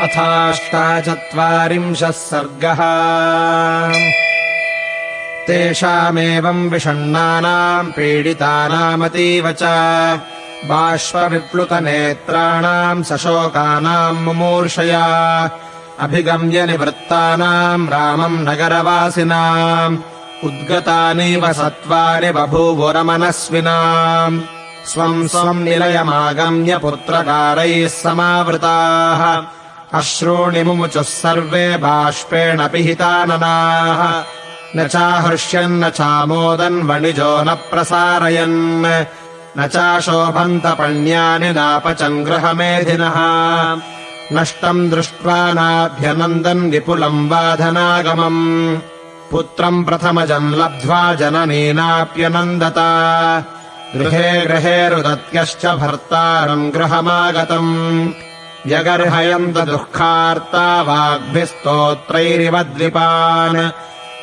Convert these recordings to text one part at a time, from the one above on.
अथाष्टाचत्वारिंशः सर्गः। तेषामेवम् विषण्णानाम् पीडितानामतीव च। बाष्पविप्लुतनेत्राणाम् सशोकानाम् मुमूर्षया। अभिगम्य निवृत्तानाम् रामम् नगरवासिनाम्। उद्गतानीव सत्त्वानि बभूवुरमनस्विनाम्। स्वम् स्वम् निलयमागम्य पुत्रकारैः समावृताः अश्रूणि मुमुचुः सर्वे बाष्पेण पिहिताननाः। न चाहृष्यन्न चामोदन् वणिजो न प्रसारयन्। न चाशोभन्तपण्यानि नापचम् गृहमेधिनः नष्टम् दृष्ट्वा नाभ्यनन्दन् विपुलम् बाधनागमम् पुत्रम् प्रथमजम् लब्ध्वा जननीनाप्यनन्दता। गृहे गृहे रुदत्यश्च भर्तारम् गृहमागतम् व्यगर्हयन्त दुःखार्ता वाग्भिस्तोत्रैरिव द्विपान्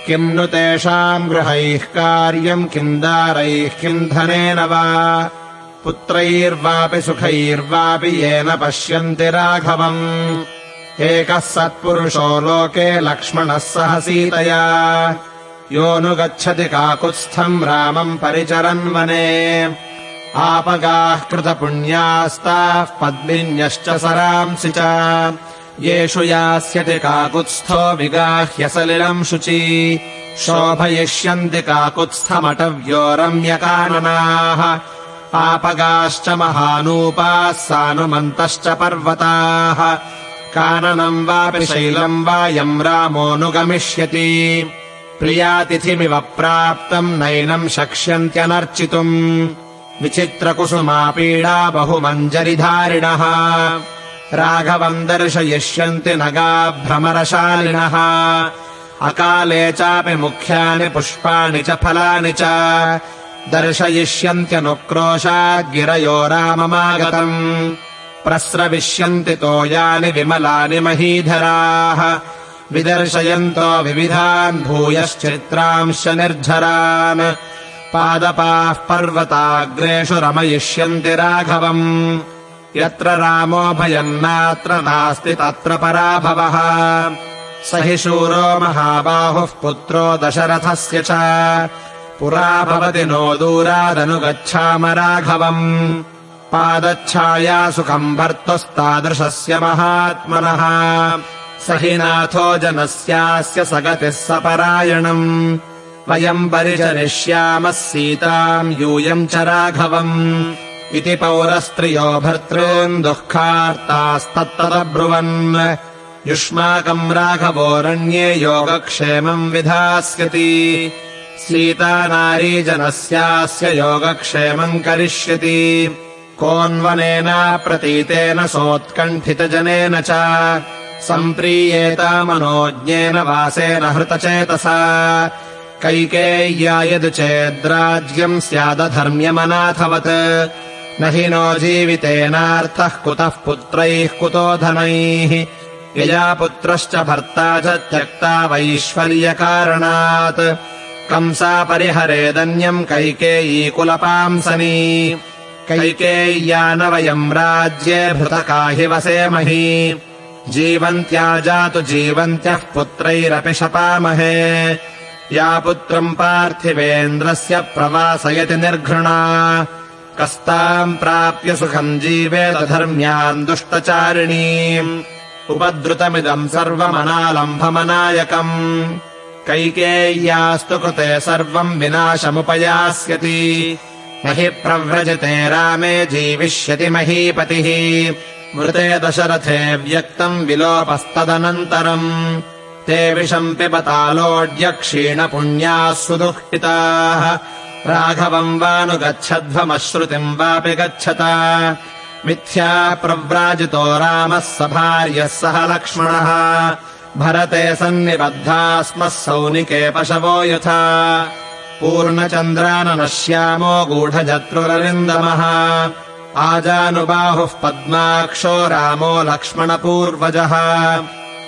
किम् नु तेषाम् गृहैः कार्यम् किम् दारैः किम् धनेन वा? पुत्रैर्वापि सुखैर्वापि येन पश्यन्ति राघवम्। एकः सत्पुरुषो लोके लक्ष्मणः सह सीतया। योऽनुगच्छति काकुत्स्थम् रामम् परिचरन् वने आपगाः कृतपुण्यास्ताः पद्मिन्यश्च सरांसि च। येषु यास्यति काकुत्स्थो विगाह्य सलिलम् शुचि। शोभयिष्यन्ति काकुत्स्थमटव्यो रम्यकाननाः आपगाश्च महानूपाः सानुमन्तश्च पर्वताः। काननम् वापि शैलम् वा यम् रामोऽनुगमिष्यति प्रियातिथिमिव प्राप्तम् नैनम् शक्ष्यन्त्यनर्चितुम् विचित्रकुसुमापीडा बहुमञ्जरिधारिणः। राघवम् दर्शयिष्यन्ति नगाभ्रमरशालिनः अकाले चापि मुख्यानि पुष्पाणि च फलानि च। दर्शयिष्यन्त्यनुक्रोशाद्गिरयो राममागतम्। प्रस्रविष्यन्ति तोयानि विमलानि महीधराः। विदर्शयन्तो विविधान् भूयश्चित्रांश्च निर्झरान् पादपाः पर्वताग्रेषु रमयिष्यन्ति राघवम्। यत्र रामो भयन्नात्र नास्ति तत्र पराभवः। स हि शूरो महाबाहुः पुत्रो दशरथस्य च। पुरा भवति नो दूरादनुगच्छाम राघवम्। पादच्छाया सुखम् भर्तुस्तादृशस्य महात्मनः। स हि नाथो जनस्यास्य स गतिः सपरायणम् वयम् परिचरिष्यामः सीताम् यूयम् च राघवम् इति पौरस्त्रियो भर्तॄन् दुःखार्तास्तत्तदब्रुवन्। युष्माकम् राघवोरण्ये योगक्षेमम् विधास्यति। सीता नारीजनस्यास्य योगक्षेमम् करिष्यति। कोऽन्वनेनाप्रतीतेन सोत्कण्ठितजनेन च सम्प्रीयेतामनोज्ञेन वासेन हृतचेतसा कैकेय्या यद् चेद्राज्यम् स्यादधर्म्यमनाथवत्। न हि नो जीवितेनार्थः कुतः पुत्रैः कुतो धनैः। यया पुत्रश्च भर्ता च त्यक्ता वैश्वर्यकारणात्। कंसा परिहरेदन्यम् कैकेयी कुलपांसनी। कैकेय्या न वयम् राज्ये भृतका हि वसेमहि जीवन्त्या जातु जीवन्त्यः पुत्रैरपि शपामहे या पुत्रम् पार्थिवेन्द्रस्य प्रवासयति निर्घृणा। कस्ताम् प्राप्य सुखम् जीवेदधर्म्याम् दुष्टचारिणीम्। उपद्रुतमिदम् सर्वमनालम्भमनायकम्। कैकेय्यास्तु कृते सर्वम् विनाशमुपयास्यति। न हि प्रव्रजते रामे जीविष्यति महीपतिः। मृते दशरथे व्यक्तम् विलोपस्तदनन्तरम् ते विषम् पिबतालोड्य क्षीणपुण्याः सुदुःखिताः। राघवम् वानुगच्छध्वमश्रुतिम् वापि गच्छता। मिथ्या प्रव्राजितो रामः स भार्यः सह लक्ष्मणः। भरते सन्निबद्धा स्मः सौनिके पशवो यथा। पूर्णचन्द्राननश्यामो गूढजत्रुरविन्दमः। आजानुबाहुः पद्माक्षो रामो लक्ष्मणपूर्वजः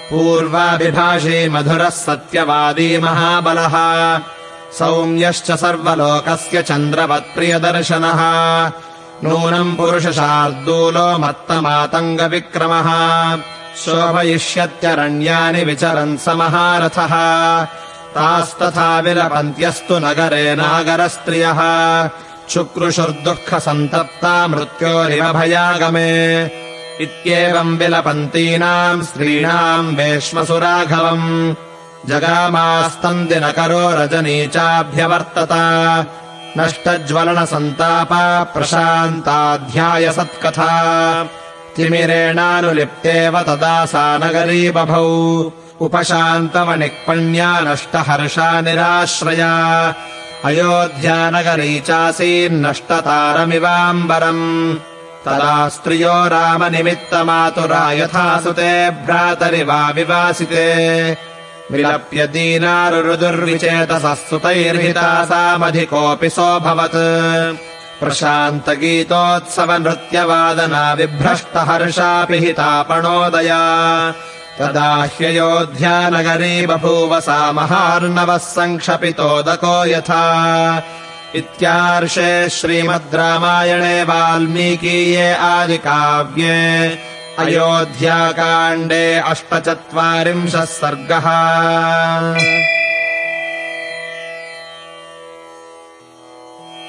पूर्वाभिभाषी मधुरः सत्यवादी महाबलः। सौम्यश्च सर्वलोकस्य चन्द्रवत्प्रियदर्शनः। नूनम् पुरुषशार्दूलो मत्तमातङ्गविक्रमः शोभयिष्यत्यरण्यानि विचरन् स महारथः तास्तथा विलपन्त्यस्तु नगरे नागरस्त्रियः। शुक्रुषुर्दुःखसन्तप्ता मृत्योरिव भयागमे इत्येवम् विलपन्तीनाम् स्त्रीणाम् वेश्मसुराघवम्। जगामास्तन्दिनकरो रजनी चाभ्यवर्तत नष्टज्वलनसन्तापा प्रशान्ताध्याय सत्कथा तिमिरेणानुलिप्तेव तदा सा नगरी बभौ उपशान्तवनिक्पण्या नष्टहर्षा निराश्रया। अयोध्यानगरी चासीन्नष्टतारमिवाम्बरम् तदा स्त्रियो रामनिमित्तमातुरा यथा सुते भ्रातरिवा विवासिते। विलप्य दीनारुरुदुर्विचेतसः सुतैर्हिता सामधिकोऽपि सोऽभवत्। प्रशान्तगीतोत्सवनृत्यवादना विभ्रष्टहर्षापि हितापणोदया। तदा ह्ययोध्यानगरी बभूव सा महार्णवः सङ्क्षपितोदको यथा इत्यार्षे श्रीमद् रामायणे वाल्मीकीये आदिकाव्ये अयोध्याकाण्डे अष्टचत्वारिंशः सर्गः